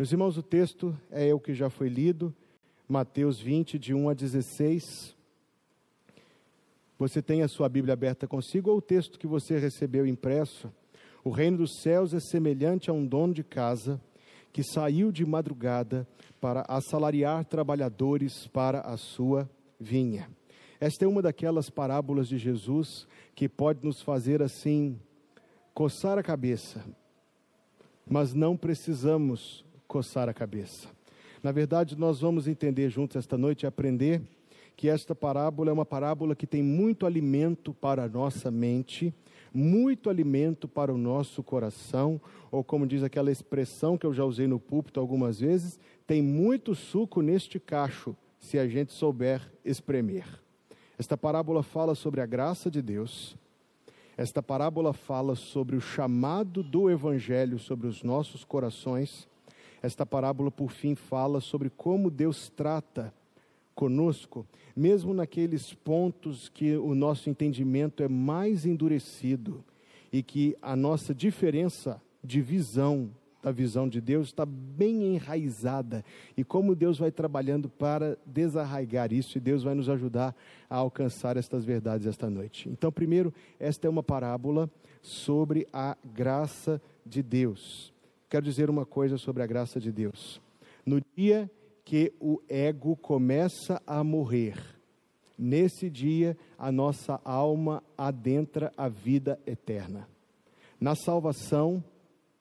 Meus irmãos, o texto é o que já foi lido, Mateus 20, de 1 a 16. Você tem a sua Bíblia aberta consigo ou o texto que você recebeu impresso? O reino dos céus é semelhante a um dono de casa que saiu de madrugada para assalariar trabalhadores para a sua vinha. Esta é uma daquelas parábolas de Jesus que pode nos fazer assim coçar a cabeça, mas não precisamos coçar a cabeça. Na verdade, nós vamos entender juntos esta noite e aprender que esta parábola é uma parábola que tem muito alimento para a nossa mente, muito alimento para o nosso coração, ou como diz aquela expressão que eu já usei no púlpito algumas vezes, tem muito suco neste cacho, se a gente souber espremer. Esta parábola fala sobre a graça de Deus. Esta parábola fala sobre o chamado do Evangelho sobre os nossos corações. Esta parábola, por fim, fala sobre como Deus trata conosco, mesmo naqueles pontos que o nosso entendimento é mais endurecido e que a nossa diferença de visão da visão de Deus está bem enraizada e como Deus vai trabalhando para desarraigar isso e Deus vai nos ajudar a alcançar estas verdades esta noite. Então, primeiro, esta é uma parábola sobre a graça de Deus. Quero dizer uma coisa sobre a graça de Deus. No dia que o ego começa a morrer, nesse dia a nossa alma adentra a vida eterna. Na salvação,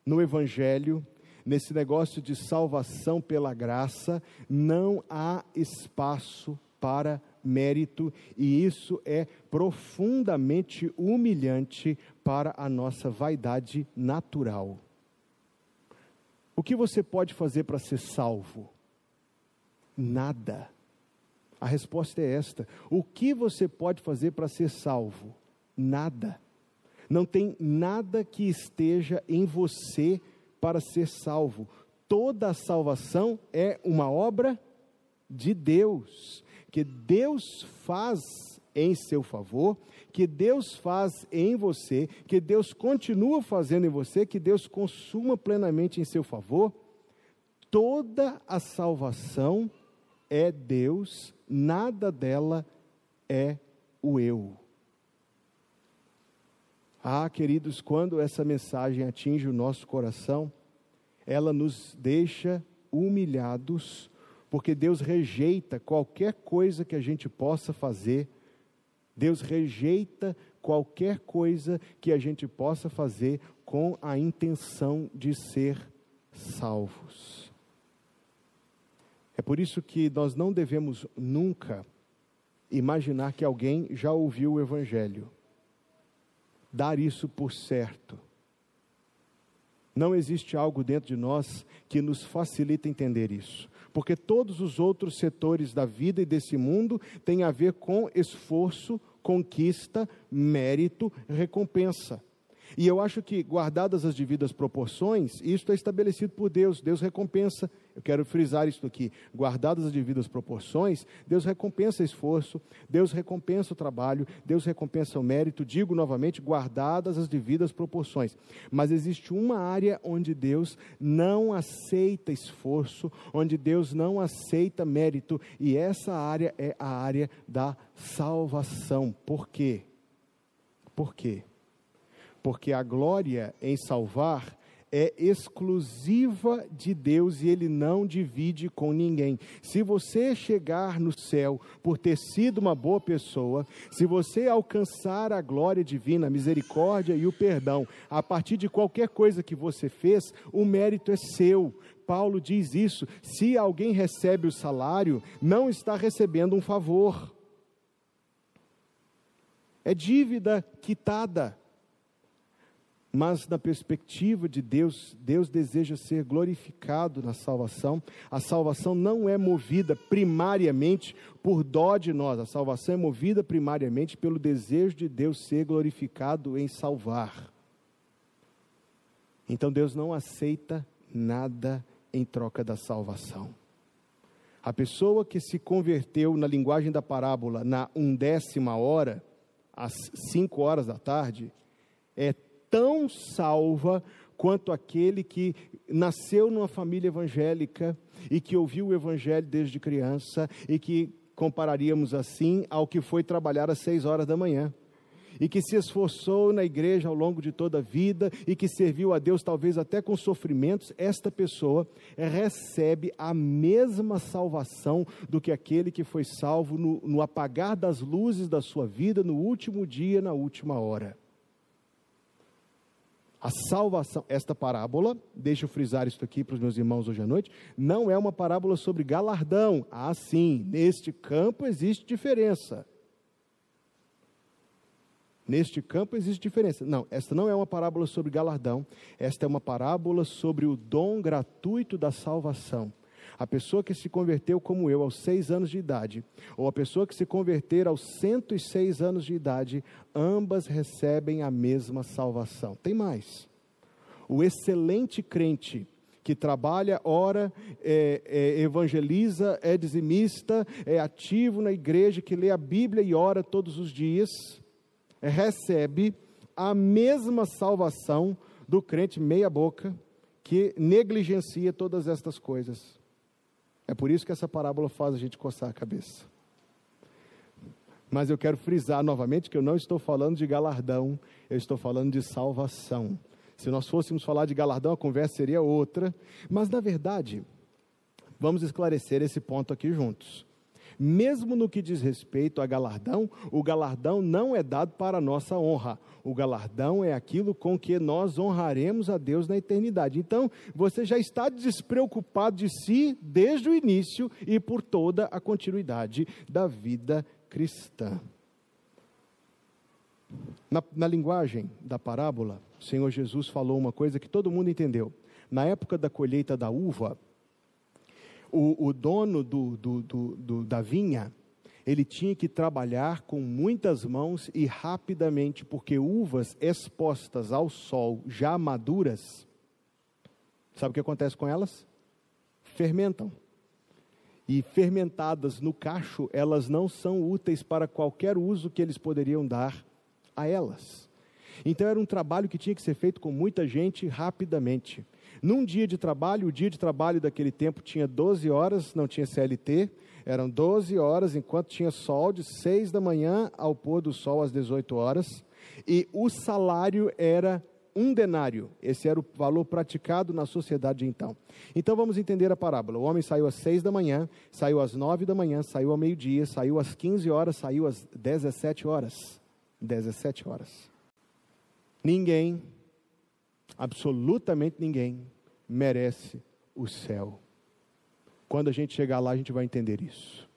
no Evangelho, nesse negócio de salvação pela graça, não há espaço para mérito, e isso é profundamente humilhante para a nossa vaidade natural. O que você pode fazer para ser salvo? Nada. A resposta é esta: o que você pode fazer para ser salvo? Nada. Não tem nada que esteja em você para ser salvo. Toda a salvação é uma obra de Deus, que Deus faz em seu favor, que Deus faz em você, que Deus continua fazendo em você, que Deus consuma plenamente em seu favor. Toda a salvação é Deus, nada dela é o eu. Ah, queridos, quando essa mensagem atinge o nosso coração, ela nos deixa humilhados, porque Deus rejeita qualquer coisa que a gente possa fazer, Deus rejeita qualquer coisa que a gente possa fazer com a intenção de ser salvos. É por isso que nós não devemos nunca imaginar que alguém já ouviu o Evangelho dar isso por certo. Não existe algo dentro de nós que nos facilita entender isso, porque todos os outros setores da vida e desse mundo têm a ver com esforço, conquista, mérito, recompensa. E eu acho que, guardadas as devidas proporções, isto é estabelecido por Deus, Deus recompensa. Eu quero frisar isso aqui: guardadas as devidas proporções, Deus recompensa esforço, Deus recompensa o trabalho, Deus recompensa o mérito. Digo novamente, guardadas as devidas proporções. Mas existe uma área onde Deus não aceita esforço, onde Deus não aceita mérito, e essa área é a área da salvação. Por quê? Por quê? Porque a glória em salvar é exclusiva de Deus e ele não divide com ninguém. Se você chegar no céu por ter sido uma boa pessoa, se você alcançar a glória divina, a misericórdia e o perdão a partir de qualquer coisa que você fez, o mérito é seu. Paulo diz isso: se alguém recebe o salário, não está recebendo um favor. É dívida quitada. Mas na perspectiva de Deus, Deus deseja ser glorificado na salvação. A salvação não é movida primariamente por dó de nós, a salvação é movida primariamente pelo desejo de Deus ser glorificado em salvar. Então Deus não aceita nada em troca da salvação. A pessoa que se converteu na linguagem da parábola na undécima hora, às cinco horas da tarde, é tão salva quanto aquele que nasceu numa família evangélica e que ouviu o evangelho desde criança e que compararíamos assim ao que foi trabalhar às seis horas da manhã e que se esforçou na igreja ao longo de toda a vida e que serviu a Deus talvez até com sofrimentos, esta pessoa recebe a mesma salvação do que aquele que foi salvo no, no apagar das luzes da sua vida no último dia, na última hora. A salvação, esta parábola, deixa eu frisar isso aqui para os meus irmãos hoje à noite, não é uma parábola sobre galardão. Ah, sim, neste campo existe diferença. Neste campo existe diferença. Não, esta não é uma parábola sobre galardão, esta é uma parábola sobre o dom gratuito da salvação. A pessoa que se converteu como eu aos seis anos de idade, ou a pessoa que se converter aos 106 anos de idade, ambas recebem a mesma salvação. Tem mais. O excelente crente que trabalha, ora, é, é, evangeliza, é dizimista, é ativo na igreja, que lê a Bíblia e ora todos os dias, recebe a mesma salvação do crente meia-boca que negligencia todas estas coisas. É por isso que essa parábola faz a gente coçar a cabeça. Mas eu quero frisar novamente que eu não estou falando de galardão, eu estou falando de salvação. Se nós fôssemos falar de galardão, a conversa seria outra. Mas, na verdade, vamos esclarecer esse ponto aqui juntos. Mesmo no que diz respeito a galardão, o galardão não é dado para a nossa honra. O galardão é aquilo com que nós honraremos a Deus na eternidade. Então, você já está despreocupado de si desde o início e por toda a continuidade da vida cristã. Na, na, linguagem da parábola, o Senhor Jesus falou uma coisa que todo mundo entendeu. Na época da colheita da uva, o, o dono do, do, do, da vinha, ele tinha que trabalhar com muitas mãos e rapidamente, porque uvas expostas ao sol, já maduras, sabe o que acontece com elas? Fermentam. E fermentadas no cacho, elas não são úteis para qualquer uso que eles poderiam dar a elas. Então era um trabalho que tinha que ser feito com muita gente rapidamente. Num dia de trabalho, o dia de trabalho daquele tempo tinha 12 horas, não tinha CLT, eram 12 horas enquanto tinha sol, de 6 da manhã ao pôr do sol às 18 horas, e o salário era um denário. Esse era o valor praticado na sociedade de então. Então vamos entender a parábola. O homem saiu às 6 da manhã, saiu às 9 da manhã, saiu ao meio-dia, saiu às 15 horas, saiu às 17 horas. 17 horas. Ninguém absolutamente ninguém merece o céu. Quando a gente chegar lá, a gente vai entender isso.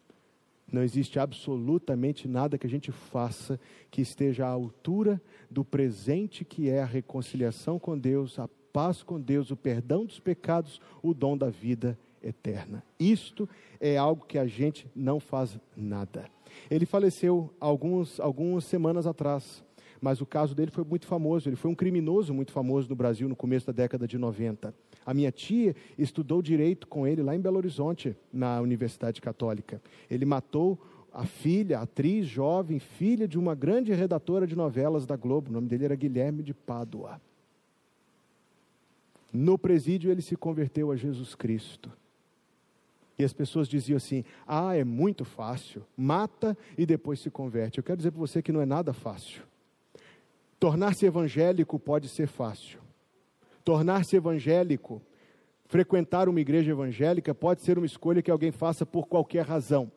Não existe absolutamente nada que a gente faça que esteja à altura do presente que é a reconciliação com Deus, a paz com Deus, o perdão dos pecados, o dom da vida eterna. Isto é algo que a gente não faz nada. Ele faleceu alguns, algumas semanas atrás mas o caso dele foi muito famoso. Ele foi um criminoso muito famoso no Brasil no começo da década de 90. A minha tia estudou direito com ele lá em Belo Horizonte, na Universidade Católica. Ele matou a filha, atriz jovem, filha de uma grande redatora de novelas da Globo. O nome dele era Guilherme de Pádua. No presídio ele se converteu a Jesus Cristo. E as pessoas diziam assim: ah, é muito fácil, mata e depois se converte. Eu quero dizer para você que não é nada fácil. Tornar-se evangélico pode ser fácil. Tornar-se evangélico, frequentar uma igreja evangélica, pode ser uma escolha que alguém faça por qualquer razão.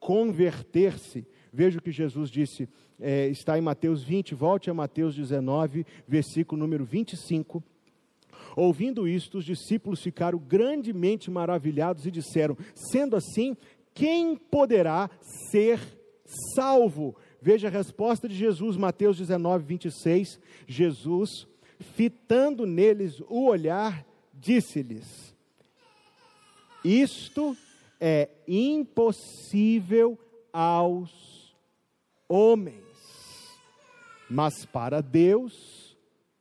Converter-se, veja o que Jesus disse, é, está em Mateus 20, volte a Mateus 19, versículo número 25. Ouvindo isto, os discípulos ficaram grandemente maravilhados e disseram: Sendo assim, quem poderá ser salvo? Veja a resposta de Jesus, Mateus 19, 26. Jesus, fitando neles o olhar, disse-lhes: Isto é impossível aos homens, mas para Deus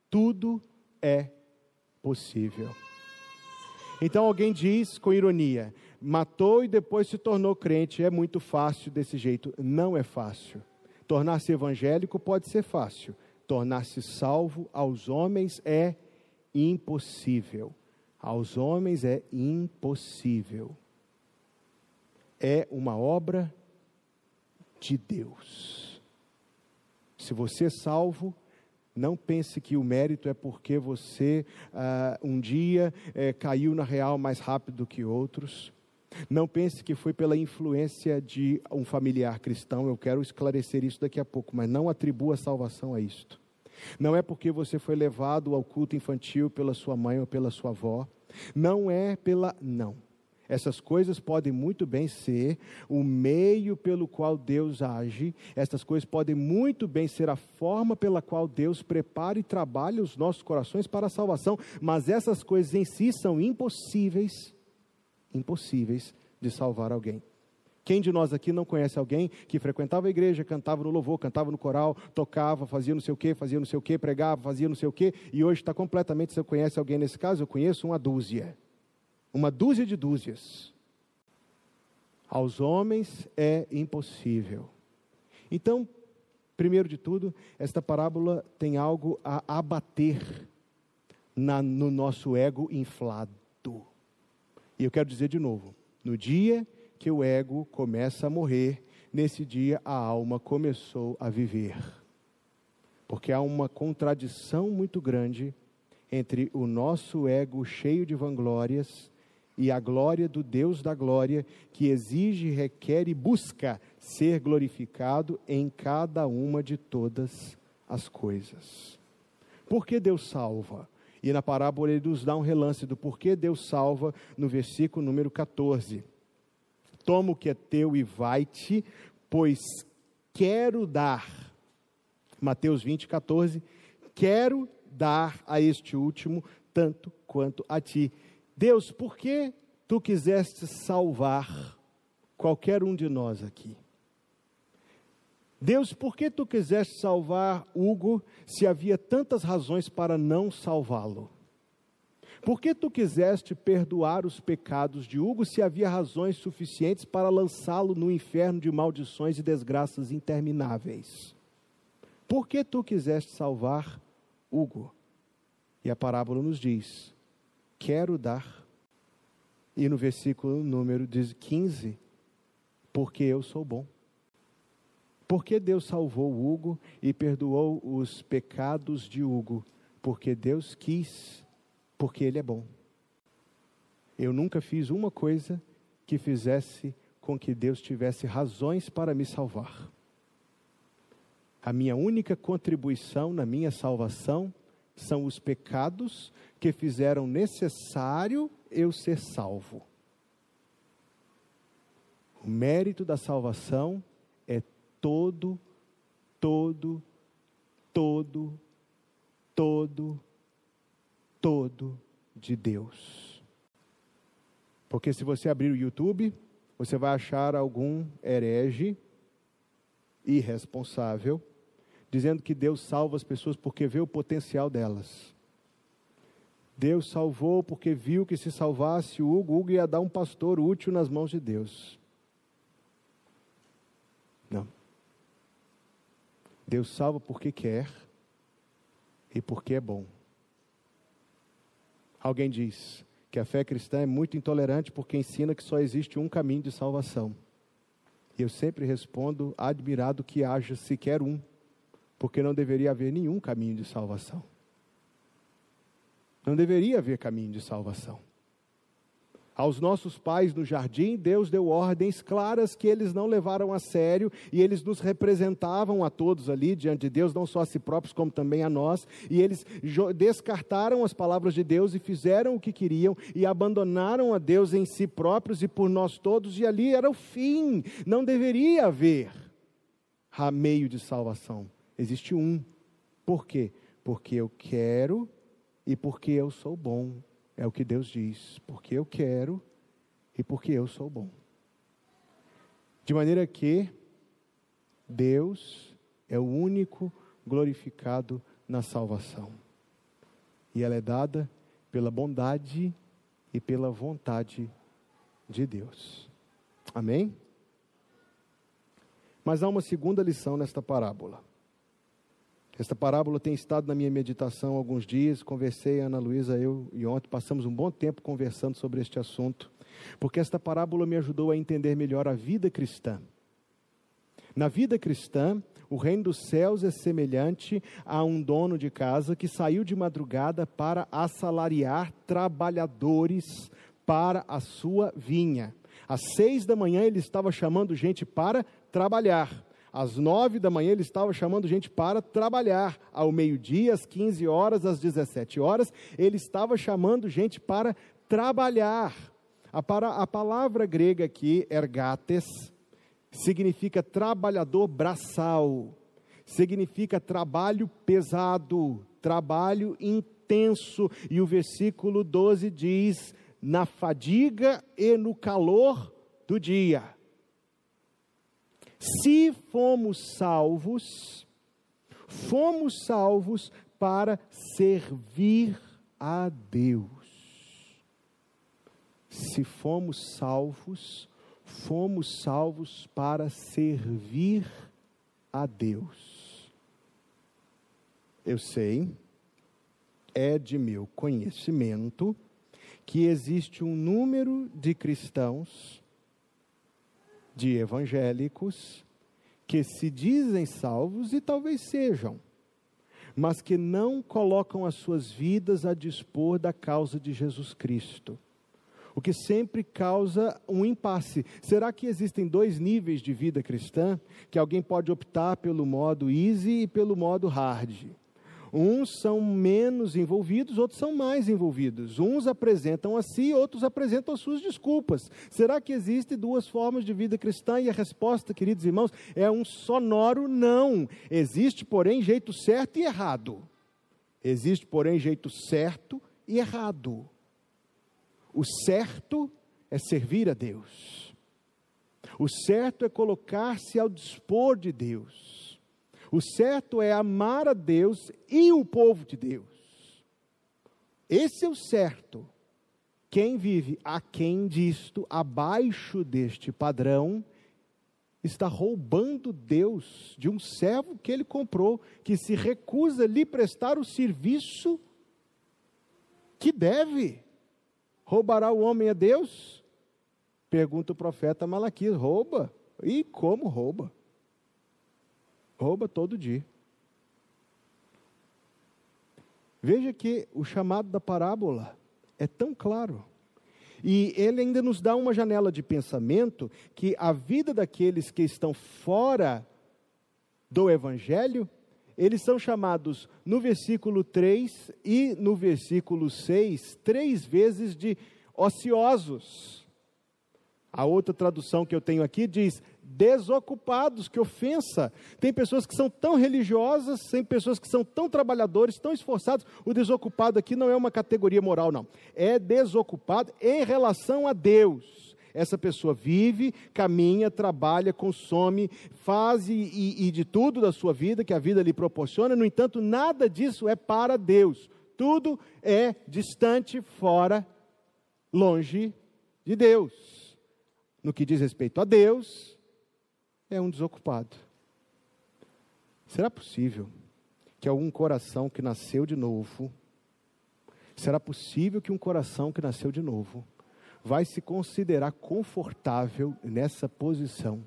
tudo é possível. Então alguém diz com ironia: matou e depois se tornou crente, é muito fácil desse jeito. Não é fácil. Tornar-se evangélico pode ser fácil, tornar-se salvo aos homens é impossível. Aos homens é impossível. É uma obra de Deus. Se você é salvo, não pense que o mérito é porque você uh, um dia uh, caiu na real mais rápido do que outros. Não pense que foi pela influência de um familiar cristão. Eu quero esclarecer isso daqui a pouco, mas não atribua salvação a isto. Não é porque você foi levado ao culto infantil pela sua mãe ou pela sua avó. Não é pela. Não. Essas coisas podem muito bem ser o meio pelo qual Deus age, essas coisas podem muito bem ser a forma pela qual Deus prepara e trabalha os nossos corações para a salvação, mas essas coisas em si são impossíveis, impossíveis de salvar alguém. Quem de nós aqui não conhece alguém que frequentava a igreja, cantava no louvor, cantava no coral, tocava, fazia não sei o que, fazia não sei o que, pregava, fazia não sei o que, e hoje está completamente, você conhece alguém nesse caso? Eu conheço uma dúzia uma dúzia de dúzias. Aos homens é impossível. Então, primeiro de tudo, esta parábola tem algo a abater na, no nosso ego inflado. E eu quero dizer de novo: no dia que o ego começa a morrer, nesse dia a alma começou a viver. Porque há uma contradição muito grande entre o nosso ego cheio de vanglórias e a glória do Deus da glória, que exige, requer e busca ser glorificado em cada uma de todas as coisas. Por que Deus salva? E na parábola ele nos dá um relance do porquê Deus salva no versículo número 14. Toma o que é teu e vai-te, pois quero dar. Mateus 20, 14. Quero dar a este último tanto quanto a ti. Deus, por que tu quiseste salvar qualquer um de nós aqui? Deus, por que tu quiseste salvar Hugo se havia tantas razões para não salvá-lo? Por que tu quiseste perdoar os pecados de Hugo se havia razões suficientes para lançá-lo no inferno de maldições e desgraças intermináveis? Por que tu quiseste salvar Hugo? E a parábola nos diz: quero dar. E no versículo número 15, porque eu sou bom. Porque Deus salvou Hugo e perdoou os pecados de Hugo? Porque Deus quis, porque Ele é bom. Eu nunca fiz uma coisa que fizesse com que Deus tivesse razões para me salvar. A minha única contribuição na minha salvação são os pecados que fizeram necessário eu ser salvo. O mérito da salvação é todo, todo, todo, todo, todo de Deus. Porque se você abrir o YouTube, você vai achar algum herege irresponsável dizendo que Deus salva as pessoas porque vê o potencial delas. Deus salvou porque viu que se salvasse o Hugo, Hugo ia dar um pastor útil nas mãos de Deus. Deus salva porque quer e porque é bom. Alguém diz que a fé cristã é muito intolerante porque ensina que só existe um caminho de salvação. E eu sempre respondo, admirado que haja sequer um porque não deveria haver nenhum caminho de salvação. Não deveria haver caminho de salvação. Aos nossos pais no jardim, Deus deu ordens claras que eles não levaram a sério e eles nos representavam a todos ali diante de Deus, não só a si próprios, como também a nós. E eles descartaram as palavras de Deus e fizeram o que queriam e abandonaram a Deus em si próprios e por nós todos, e ali era o fim. Não deveria haver meio de salvação. Existe um. Por quê? Porque eu quero e porque eu sou bom. É o que Deus diz. Porque eu quero e porque eu sou bom. De maneira que Deus é o único glorificado na salvação. E ela é dada pela bondade e pela vontade de Deus. Amém? Mas há uma segunda lição nesta parábola Esta parábola tem estado na minha meditação alguns dias. Conversei, Ana Luísa, eu e ontem passamos um bom tempo conversando sobre este assunto, porque esta parábola me ajudou a entender melhor a vida cristã. Na vida cristã, o reino dos céus é semelhante a um dono de casa que saiu de madrugada para assalariar trabalhadores para a sua vinha. Às seis da manhã ele estava chamando gente para trabalhar. Às nove da manhã ele estava chamando gente para trabalhar. Ao meio-dia, às quinze horas, às dezessete horas, ele estava chamando gente para trabalhar. A, para, a palavra grega aqui, ergates, significa trabalhador braçal, significa trabalho pesado, trabalho intenso. E o versículo 12 diz: na fadiga e no calor do dia. Se fomos salvos, fomos salvos para servir a Deus. Se fomos salvos, fomos salvos para servir a Deus. Eu sei, é de meu conhecimento, que existe um número de cristãos de evangélicos que se dizem salvos e talvez sejam, mas que não colocam as suas vidas a dispor da causa de Jesus Cristo. O que sempre causa um impasse. Será que existem dois níveis de vida cristã? Que alguém pode optar pelo modo easy e pelo modo hard. Uns são menos envolvidos, outros são mais envolvidos. Uns apresentam a si, outros apresentam as suas desculpas. Será que existem duas formas de vida cristã? E a resposta, queridos irmãos, é um sonoro não. Existe, porém, jeito certo e errado. Existe, porém, jeito certo e errado. O certo é servir a Deus. O certo é colocar-se ao dispor de Deus. O certo é amar a Deus e o povo de Deus. Esse é o certo. Quem vive aquém disto, abaixo deste padrão, está roubando Deus de um servo que ele comprou, que se recusa a lhe prestar o serviço que deve. Roubará o homem a Deus? Pergunta o profeta Malaquias: rouba? E como rouba? Rouba todo dia. Veja que o chamado da parábola é tão claro. E ele ainda nos dá uma janela de pensamento que a vida daqueles que estão fora do Evangelho, eles são chamados no versículo 3 e no versículo 6, três vezes de ociosos. A outra tradução que eu tenho aqui diz desocupados, que ofensa. Tem pessoas que são tão religiosas, tem pessoas que são tão trabalhadores, tão esforçados. O desocupado aqui não é uma categoria moral, não. É desocupado em relação a Deus. Essa pessoa vive, caminha, trabalha, consome, faz e, e, de tudo da sua vida que a vida lhe proporciona, no entanto, nada disso é para Deus. Tudo é distante, fora, longe de Deus. No que diz respeito a Deus, é um desocupado. Será possível que algum coração que nasceu de novo, será possível que um coração que nasceu de novo vai se considerar confortável nessa posição,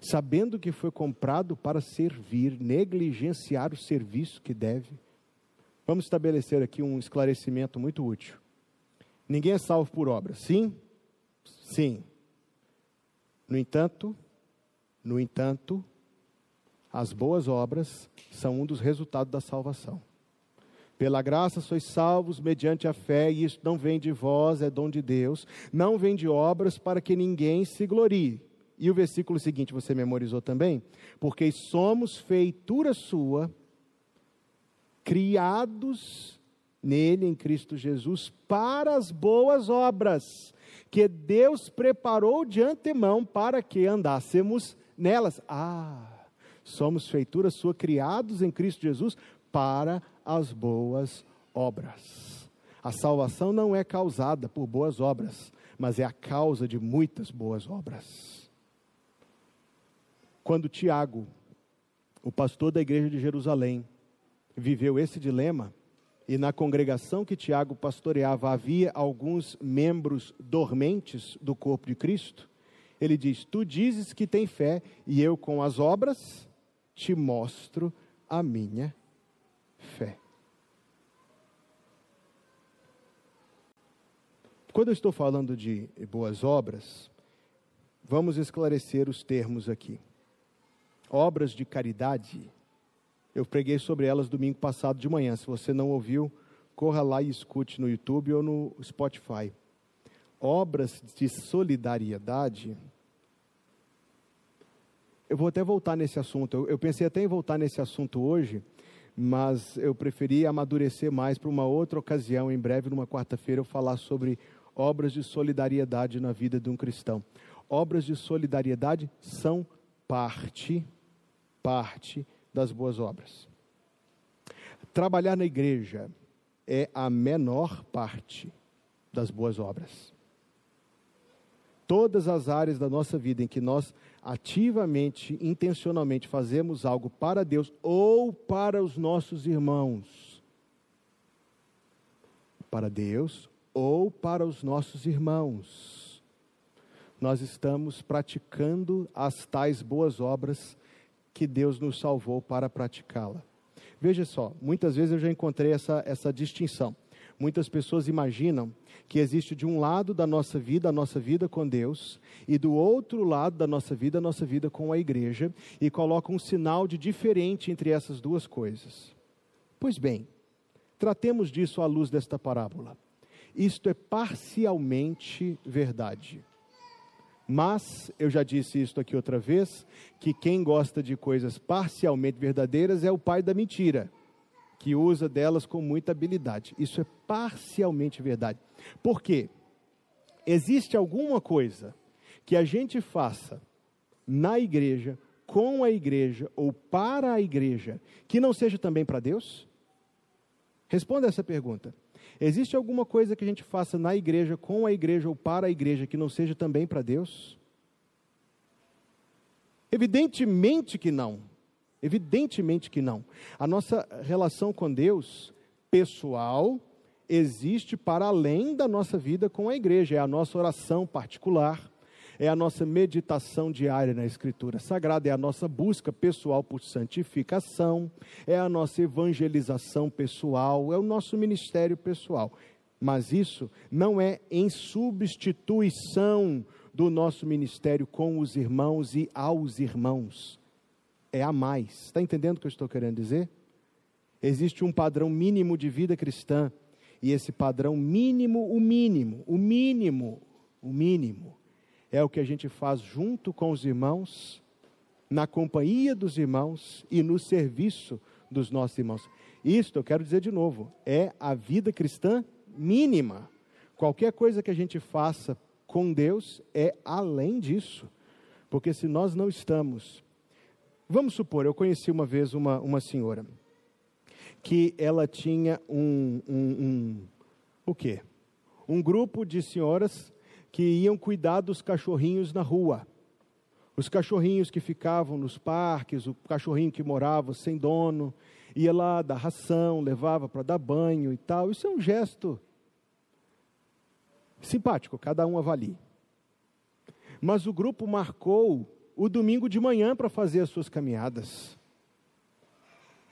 sabendo que foi comprado para servir, negligenciar o serviço que deve? Vamos estabelecer aqui um esclarecimento muito útil. Ninguém é salvo por obra, sim? Sim. No entanto, no entanto, as boas obras são um dos resultados da salvação. Pela graça sois salvos mediante a fé, e isso não vem de vós, é dom de Deus, não vem de obras para que ninguém se glorie. E o versículo seguinte você memorizou também? Porque somos feitura sua, criados nele, em Cristo Jesus, para as boas obras, que Deus preparou de antemão para que andássemos nelas. Ah, somos feitura sua, criados em Cristo Jesus para as boas obras. A salvação não é causada por boas obras, mas é a causa de muitas boas obras. Quando Tiago, o pastor da igreja de Jerusalém, viveu esse dilema, e na congregação que Tiago pastoreava havia alguns membros dormentes do corpo de Cristo, ele diz: Tu dizes que tem fé, e eu com as obras te mostro a minha fé. Quando eu estou falando de boas obras, vamos esclarecer os termos aqui. Obras de caridade, eu preguei sobre elas domingo passado de manhã. Se você não ouviu, corra lá e escute no YouTube ou no Spotify. Obras de solidariedade. Eu vou até voltar nesse assunto. Eu, eu pensei até em voltar nesse assunto hoje, mas eu preferi amadurecer mais para uma outra ocasião. Em breve, numa quarta-feira, eu falar sobre obras de solidariedade na vida de um cristão. Obras de solidariedade são parte, parte das boas obras. Trabalhar na igreja é a menor parte das boas obras. Todas as áreas da nossa vida em que nós ativamente, intencionalmente fazemos algo para Deus ou para os nossos irmãos, para Deus ou para os nossos irmãos. Nós estamos praticando as tais boas obras que Deus nos salvou para praticá-la. Veja só, muitas vezes eu já encontrei essa, essa distinção. Muitas pessoas imaginam que existe de um lado da nossa vida a nossa vida com Deus e do outro lado da nossa vida a nossa vida com a igreja e colocam um sinal de diferente entre essas duas coisas. Pois bem, tratemos disso à luz desta parábola. Isto é parcialmente verdade. Mas, eu já disse isso aqui outra vez, que quem gosta de coisas parcialmente verdadeiras é o pai da mentira, que usa delas com muita habilidade. Isso é parcialmente verdade. Por quê? Existe alguma coisa que a gente faça na igreja, com a igreja ou para a igreja, que não seja também para Deus? Responda essa pergunta. Existe alguma coisa que a gente faça na igreja, com a igreja ou para a igreja que não seja também para Deus? Evidentemente que não. Evidentemente que não. A nossa relação com Deus, pessoal, existe para além da nossa vida com a igreja, é a nossa oração particular, é a nossa meditação diária na Escritura Sagrada, é a nossa busca pessoal por santificação, é a nossa evangelização pessoal, é o nosso ministério pessoal. Mas isso não é em substituição do nosso ministério com os irmãos e aos irmãos. É a mais. Está entendendo o que eu estou querendo dizer? Existe um padrão mínimo de vida cristã, e esse padrão mínimo, o mínimo, o mínimo, o mínimo, é o que a gente faz junto com os irmãos, na companhia dos irmãos e no serviço dos nossos irmãos. Isto, eu quero dizer de novo, é a vida cristã mínima. Qualquer coisa que a gente faça com Deus é além disso. Porque se nós não estamos. Vamos supor, eu conheci uma vez uma, uma senhora que ela tinha um, um, um o quê? Um grupo de senhoras que iam cuidar dos cachorrinhos na rua. Os cachorrinhos que ficavam nos parques, o cachorrinho que morava sem dono, ia lá dar ração, levava para dar banho e tal. Isso é um gesto simpático, cada um avalie. Mas o grupo marcou o domingo de manhã para fazer as suas caminhadas.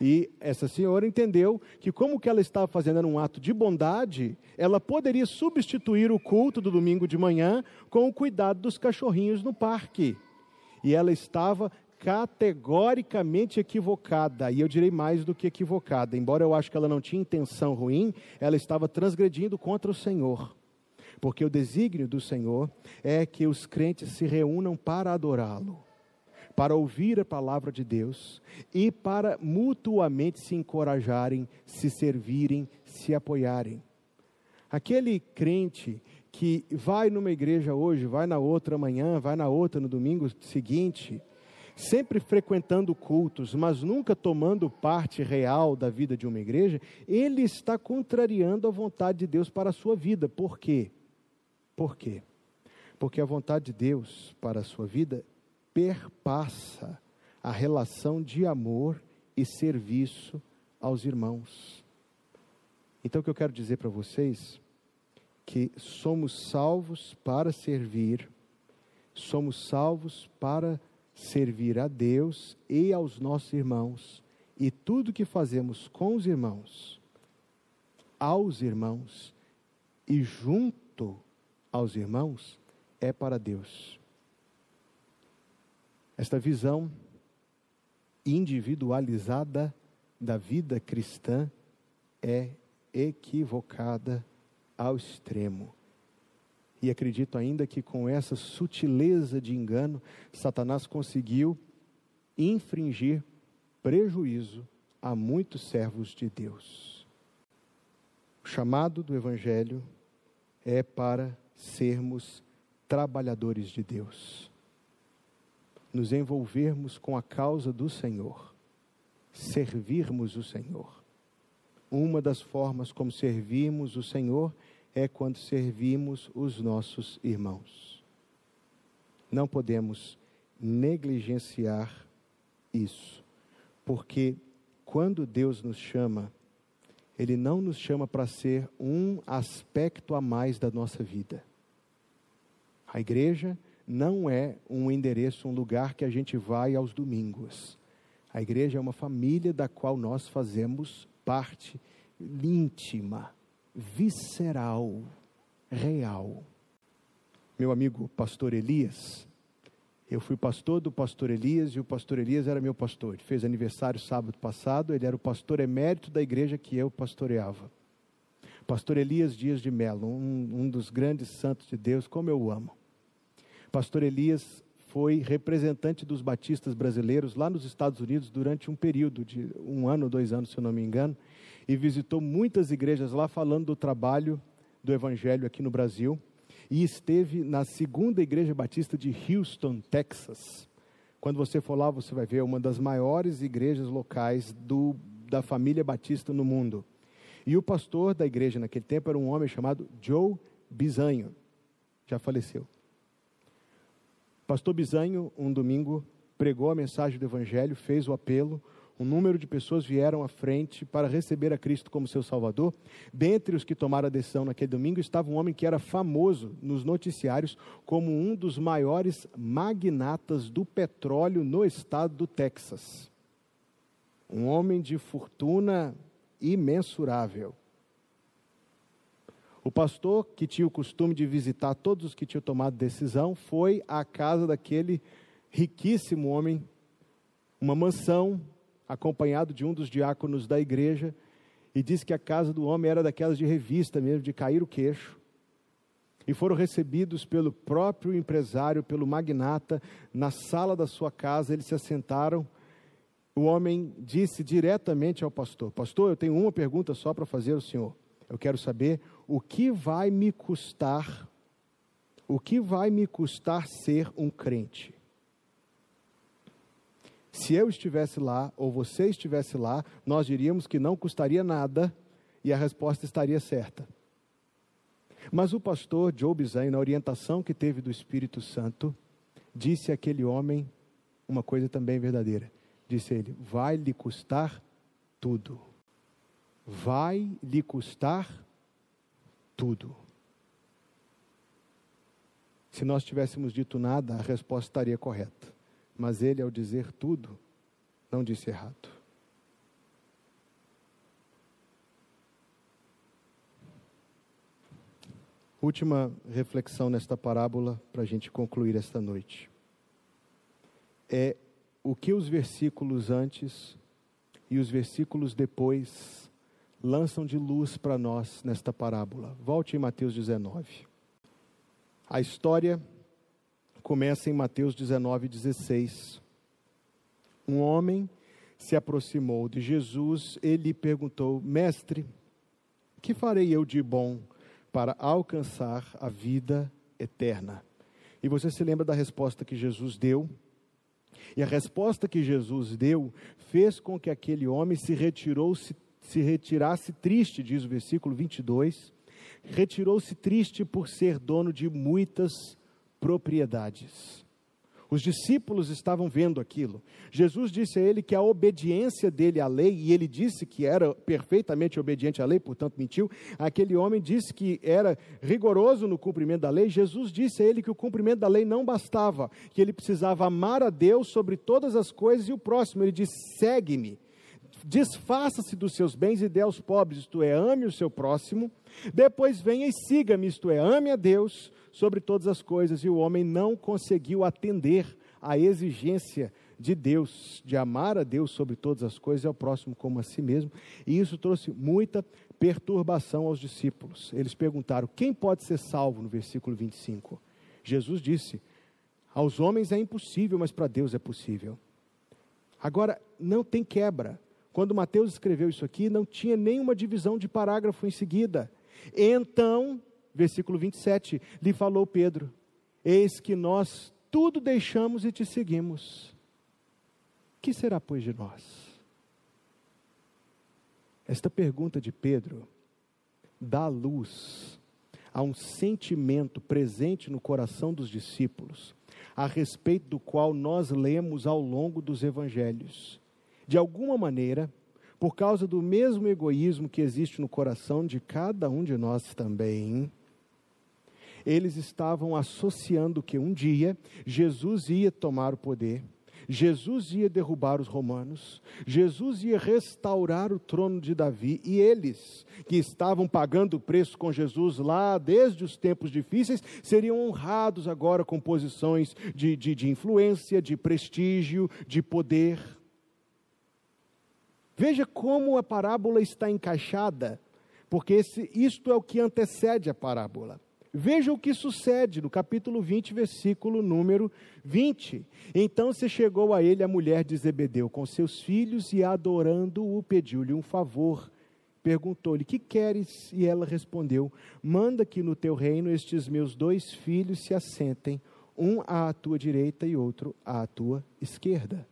E essa senhora entendeu que, como que ela estava fazendo era um ato de bondade, ela poderia substituir o culto do domingo de manhã com o cuidado dos cachorrinhos no parque. E ela estava categoricamente equivocada, e eu direi mais do que equivocada, embora eu acho que ela não tinha intenção ruim, ela estava transgredindo contra o Senhor. Porque o desígnio do Senhor é que os crentes se reúnam para adorá-lo para ouvir a palavra de Deus e para mutuamente se encorajarem, se servirem, se apoiarem. Aquele crente que vai numa igreja hoje, vai na outra amanhã, vai na outra no domingo seguinte, sempre frequentando cultos, mas nunca tomando parte real da vida de uma igreja, ele está contrariando a vontade de Deus para a sua vida. Por quê? Por quê? Porque a vontade de Deus para a sua vida perpassa a relação de amor e serviço aos irmãos. Então, o que eu quero dizer para vocês que somos salvos para servir, somos salvos para servir a Deus e aos nossos irmãos, e tudo que fazemos com os irmãos, aos irmãos e junto aos irmãos é para Deus. Esta visão individualizada da vida cristã é equivocada ao extremo. E acredito ainda que com essa sutileza de engano, Satanás conseguiu infringir prejuízo a muitos servos de Deus. O chamado do Evangelho é para sermos trabalhadores de Deus, nos envolvermos com a causa do Senhor, servirmos o Senhor. Uma das formas como servimos o Senhor é quando servimos os nossos irmãos. Não podemos negligenciar isso, porque quando Deus nos chama, Ele não nos chama para ser um aspecto a mais da nossa vida. A igreja não é um endereço, um lugar que a gente vai aos domingos. A igreja é uma família da qual nós fazemos parte íntima visceral, real. Meu amigo pastor Elias, eu fui pastor do pastor Elias e o pastor Elias era meu pastor. Ele fez aniversário sábado passado, ele era o pastor emérito da igreja que eu pastoreava. Pastor Elias Dias de Melo, um, um dos grandes santos de Deus, como eu o amo. Pastor Elias foi representante dos batistas brasileiros lá nos Estados Unidos durante um período de um ano, dois anos, se eu não me engano e visitou muitas igrejas lá falando do trabalho do Evangelho aqui no Brasil. E esteve na segunda igreja batista de Houston, Texas. Quando você for lá, você vai ver uma das maiores igrejas locais do, da família batista no mundo. E o pastor da igreja naquele tempo era um homem chamado Joe Bizanho. Já faleceu. Pastor Bizanho, um domingo, pregou a mensagem do Evangelho, fez o apelo um número de pessoas vieram à frente para receber a Cristo como seu Salvador. Dentre os que tomaram a decisão naquele domingo estava um homem que era famoso nos noticiários como um dos maiores magnatas do petróleo no estado do Texas. Um homem de fortuna imensurável. O pastor, que tinha o costume de visitar todos os que tinham tomado decisão, foi à casa daquele riquíssimo homem, uma mansão acompanhado de um dos diáconos da igreja, e disse que a casa do homem era daquelas de revista mesmo, de cair o queixo. E foram recebidos pelo próprio empresário, pelo magnata, na sala da sua casa, eles se assentaram. O homem disse diretamente ao pastor: Pastor, eu tenho uma pergunta só para fazer ao senhor. Eu quero saber o que vai me custar, o que vai me custar ser um crente? Se eu estivesse lá, ou você estivesse lá, nós diríamos que não custaria nada e a resposta estaria certa. Mas o pastor Joe Bizan, na orientação que teve do Espírito Santo, disse àquele homem uma coisa também verdadeira. Disse ele: vai lhe custar tudo. Vai lhe custar tudo. Se nós tivéssemos dito nada, a resposta estaria correta mas ele, ao dizer tudo, não disse errado. Última reflexão nesta parábola para a gente concluir esta noite. É o que os versículos antes e os versículos depois lançam de luz para nós nesta parábola. Volte em Mateus 19. A história começa em Mateus 19, 16. Um homem se aproximou de Jesus e lhe perguntou: Mestre, que farei eu de bom para alcançar a vida eterna? E você se lembra da resposta que Jesus deu? E a resposta que Jesus deu fez com que aquele homem se retirou, se, se retirasse triste, diz o versículo 22, retirou-se triste por ser dono de muitas propriedades. Os discípulos estavam vendo aquilo. Jesus disse a ele que a obediência dele à lei, e ele disse que era perfeitamente obediente à lei, portanto mentiu. Aquele homem disse que era rigoroso no cumprimento da lei. Jesus disse a ele que o cumprimento da lei não bastava, que ele precisava amar a Deus sobre todas as coisas e o próximo. Ele disse: segue-me. Desfaça-se dos seus bens e dê aos pobres, isto é, ame o seu próximo. Depois venha e siga-me, isto é, ame a Deus sobre todas as coisas, e o homem não conseguiu atender à exigência de Deus, de amar a Deus sobre todas as coisas e ao próximo como a si mesmo, e isso trouxe muita perturbação aos discípulos. Eles perguntaram: quem pode ser salvo? No versículo 25. Jesus disse: aos homens é impossível, mas para Deus é possível. Agora, não tem quebra. Quando Mateus escreveu isso aqui, não tinha nenhuma divisão de parágrafo em seguida. Então, versículo 27, lhe falou Pedro: Eis que nós tudo deixamos e te seguimos. Que será, pois, de nós? Esta pergunta de Pedro dá luz a um sentimento presente no coração dos discípulos, a respeito do qual nós lemos ao longo dos evangelhos. De alguma maneira, por causa do mesmo egoísmo que existe no coração de cada um de nós também, eles estavam associando que um dia Jesus ia tomar o poder, Jesus ia derrubar os romanos, Jesus ia restaurar o trono de Davi e eles, que estavam pagando o preço com Jesus lá desde os tempos difíceis, seriam honrados agora com posições de, de, de influência, de prestígio, de poder. Veja como a parábola está encaixada, porque esse, isto é o que antecede a parábola. Veja o que sucede no capítulo 20, versículo número 20. Então se chegou a ele a mulher de Zebedeu com seus filhos e, adorando-o, pediu-lhe um favor. Perguntou-lhe: Que queres? E ela respondeu: Manda que no teu reino estes meus dois filhos se assentem, um à tua direita e outro à tua esquerda.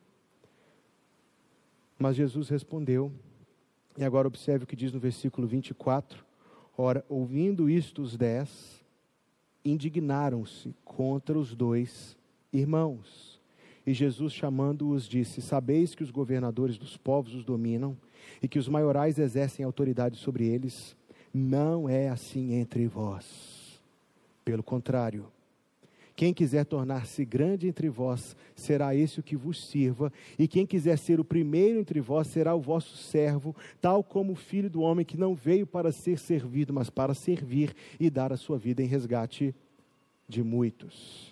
Mas Jesus respondeu, e agora observe o que diz no versículo 24: Ora, ouvindo isto, os dez indignaram-se contra os dois irmãos. E Jesus, chamando-os, disse: Sabeis que os governadores dos povos os dominam e que os maiorais exercem autoridade sobre eles? Não é assim entre vós. Pelo contrário, quem quiser tornar-se grande entre vós, será esse o que vos sirva, e quem quiser ser o primeiro entre vós, será o vosso servo, tal como o filho do homem que não veio para ser servido, mas para servir e dar a sua vida em resgate de muitos.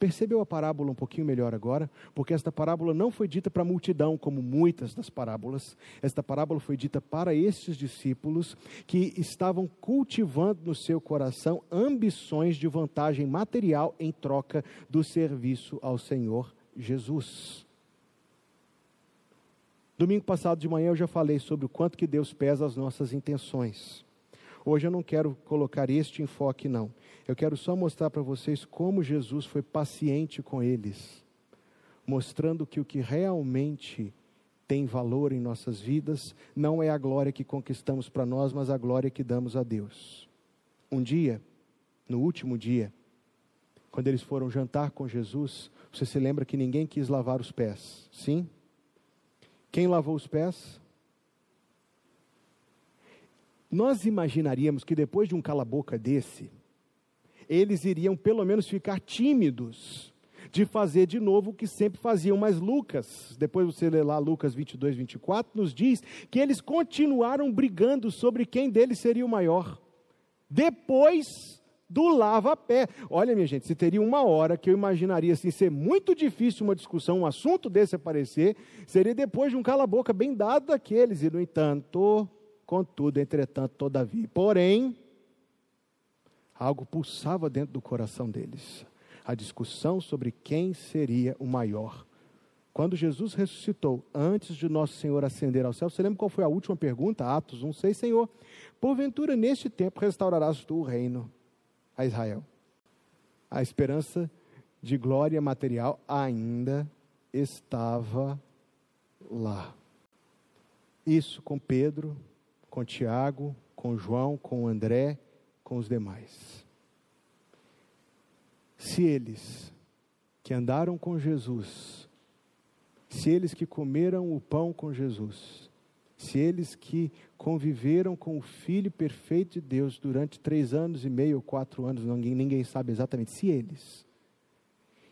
Percebeu a parábola um pouquinho melhor agora? Porque esta parábola não foi dita para a multidão, como muitas das parábolas. Esta parábola foi dita para estes discípulos que estavam cultivando no seu coração ambições de vantagem material em troca do serviço ao Senhor Jesus. Domingo passado de manhã eu já falei sobre o quanto que Deus pesa as nossas intenções. Hoje eu não quero colocar este enfoque, não. Eu quero só mostrar para vocês como Jesus foi paciente com eles, mostrando que o que realmente tem valor em nossas vidas não é a glória que conquistamos para nós, mas a glória que damos a Deus. Um dia, no último dia, quando eles foram jantar com Jesus, você se lembra que ninguém quis lavar os pés, sim? Quem lavou os pés? Nós imaginaríamos que depois de um cala-boca desse, eles iriam pelo menos ficar tímidos de fazer de novo o que sempre faziam. Mas Lucas, depois você lê lá Lucas 22, 24, nos diz que eles continuaram brigando sobre quem deles seria o maior. Depois do lava-pé. Olha, minha gente, se teria uma hora que eu imaginaria assim, ser muito difícil uma discussão, um assunto desse aparecer, seria depois de um cala-boca bem dado daqueles. E, no entanto, contudo, entretanto, todavia. Porém, algo pulsava dentro do coração deles. A discussão sobre quem seria o maior. Quando Jesus ressuscitou, antes de nosso Senhor ascender ao céu, você lembra qual foi a última pergunta? Atos 1, 6, Senhor, porventura neste tempo restaurarás tu o reino a Israel. A esperança de glória material ainda estava lá. Isso com Pedro, com Tiago, com João, com André, com os demais. Se eles que andaram com Jesus, se eles que comeram o pão com Jesus, se eles que conviveram com o Filho perfeito de Deus durante três anos e meio quatro anos, ninguém, ninguém sabe exatamente, se eles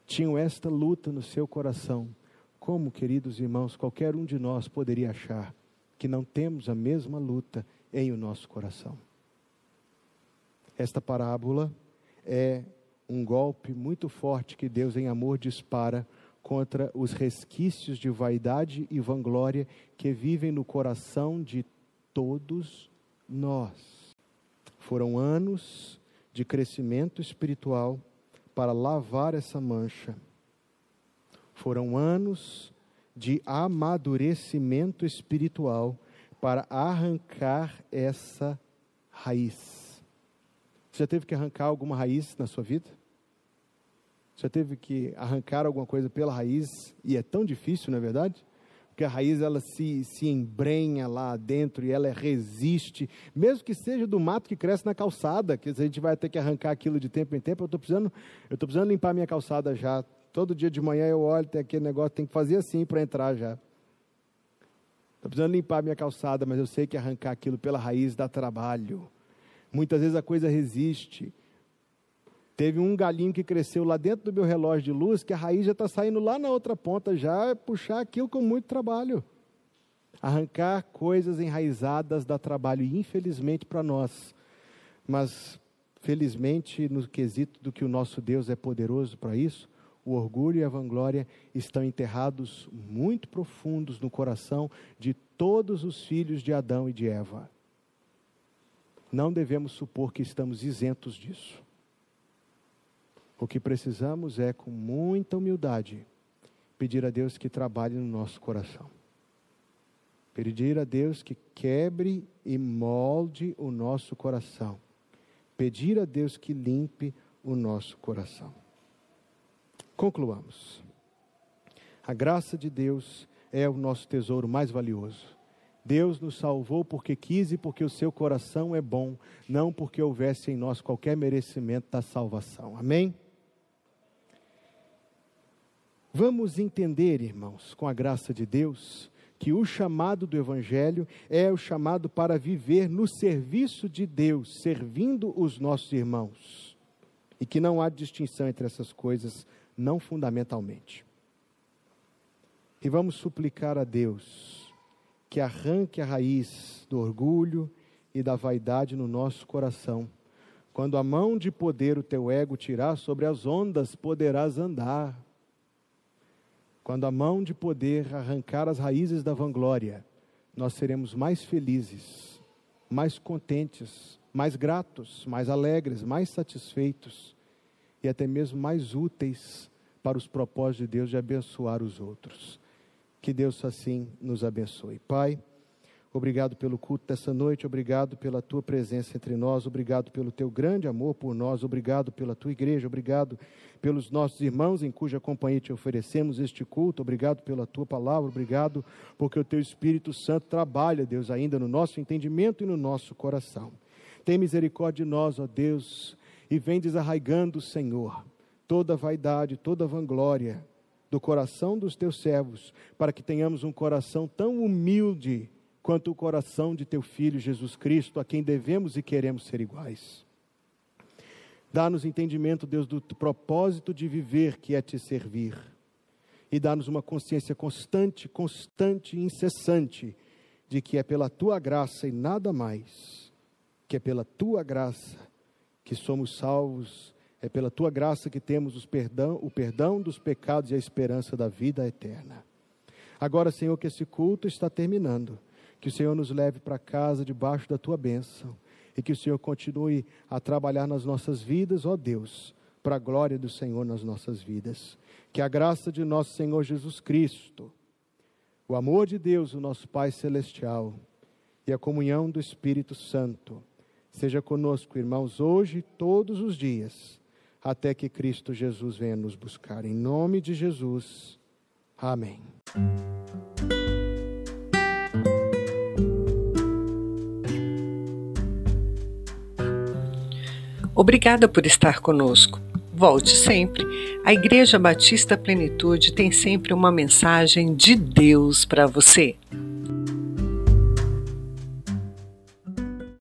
tinham esta luta no seu coração, como, queridos irmãos, qualquer um de nós poderia achar que não temos a mesma luta em o nosso coração? Esta parábola é um golpe muito forte que Deus, em amor, dispara contra os resquícios de vaidade e vanglória que vivem no coração de todos nós. Foram anos de crescimento espiritual para lavar essa mancha. Foram anos de amadurecimento espiritual para arrancar essa raiz. Você já teve que arrancar alguma raiz na sua vida? Já teve que arrancar alguma coisa pela raiz e é tão difícil, não é verdade? Porque a raiz ela se, se embrenha lá dentro e ela resiste, mesmo que seja do mato que cresce na calçada, que a gente vai ter que arrancar aquilo de tempo em tempo. Eu estou precisando, eu estou precisando limpar minha calçada já. Todo dia de manhã eu olho, tem aquele negócio, tem que fazer assim para entrar já. Estou precisando limpar minha calçada, mas eu sei que arrancar aquilo pela raiz dá trabalho. Muitas vezes a coisa resiste. Teve um galinho que cresceu lá dentro do meu relógio de luz, que a raiz já está saindo lá na outra ponta, já é puxar aquilo com muito trabalho. Arrancar coisas enraizadas dá trabalho, infelizmente para nós. Mas, felizmente, no quesito do que o nosso Deus é poderoso para isso, o orgulho e a vanglória estão enterrados muito profundos no coração de todos os filhos de Adão e de Eva. Não devemos supor que estamos isentos disso. O que precisamos é, com muita humildade, pedir a Deus que trabalhe no nosso coração. Pedir a Deus que quebre e molde o nosso coração. Pedir a Deus que limpe o nosso coração. Concluamos. A graça de Deus é o nosso tesouro mais valioso. Deus nos salvou porque quis e porque o seu coração é bom, não porque houvesse em nós qualquer merecimento da salvação. Amém? Vamos entender, irmãos, com a graça de Deus, que o chamado do Evangelho é o chamado para viver no serviço de Deus, servindo os nossos irmãos. E que não há distinção entre essas coisas, não fundamentalmente. E vamos suplicar a Deus que arranque a raiz do orgulho e da vaidade no nosso coração. Quando a mão de poder o teu ego tirar sobre as ondas, poderás andar quando a mão de poder arrancar as raízes da vanglória, nós seremos mais felizes, mais contentes, mais gratos, mais alegres, mais satisfeitos e até mesmo mais úteis para os propósitos de Deus de abençoar os outros. Que Deus assim nos abençoe. Pai, Obrigado pelo culto dessa noite, obrigado pela tua presença entre nós, obrigado pelo teu grande amor por nós, obrigado pela tua igreja, obrigado pelos nossos irmãos em cuja companhia te oferecemos este culto, obrigado pela tua palavra, obrigado porque o teu Espírito Santo trabalha, Deus, ainda no nosso entendimento e no nosso coração. Tem misericórdia de nós, ó Deus, e vem desarraigando, Senhor, toda vaidade, toda vanglória do coração dos teus servos, para que tenhamos um coração tão humilde quanto o coração de teu filho Jesus Cristo, a quem devemos e queremos ser iguais. Dá-nos entendimento, Deus, do propósito de viver, que é te servir. E dá-nos uma consciência constante, constante e incessante de que é pela tua graça e nada mais, que é pela tua graça que somos salvos, é pela tua graça que temos os perdão, o perdão dos pecados e a esperança da vida eterna. Agora, Senhor, que esse culto está terminando que o Senhor nos leve para casa debaixo da tua bênção e que o Senhor continue a trabalhar nas nossas vidas, ó Deus, para a glória do Senhor nas nossas vidas. Que a graça de nosso Senhor Jesus Cristo, o amor de Deus, o nosso Pai Celestial, e a comunhão do Espírito Santo seja conosco, irmãos, hoje e todos os dias, até que Cristo Jesus venha nos buscar. Em nome de Jesus. Amém. Obrigada por estar conosco. Volte sempre. A Igreja Batista Plenitude tem sempre uma mensagem de Deus para você.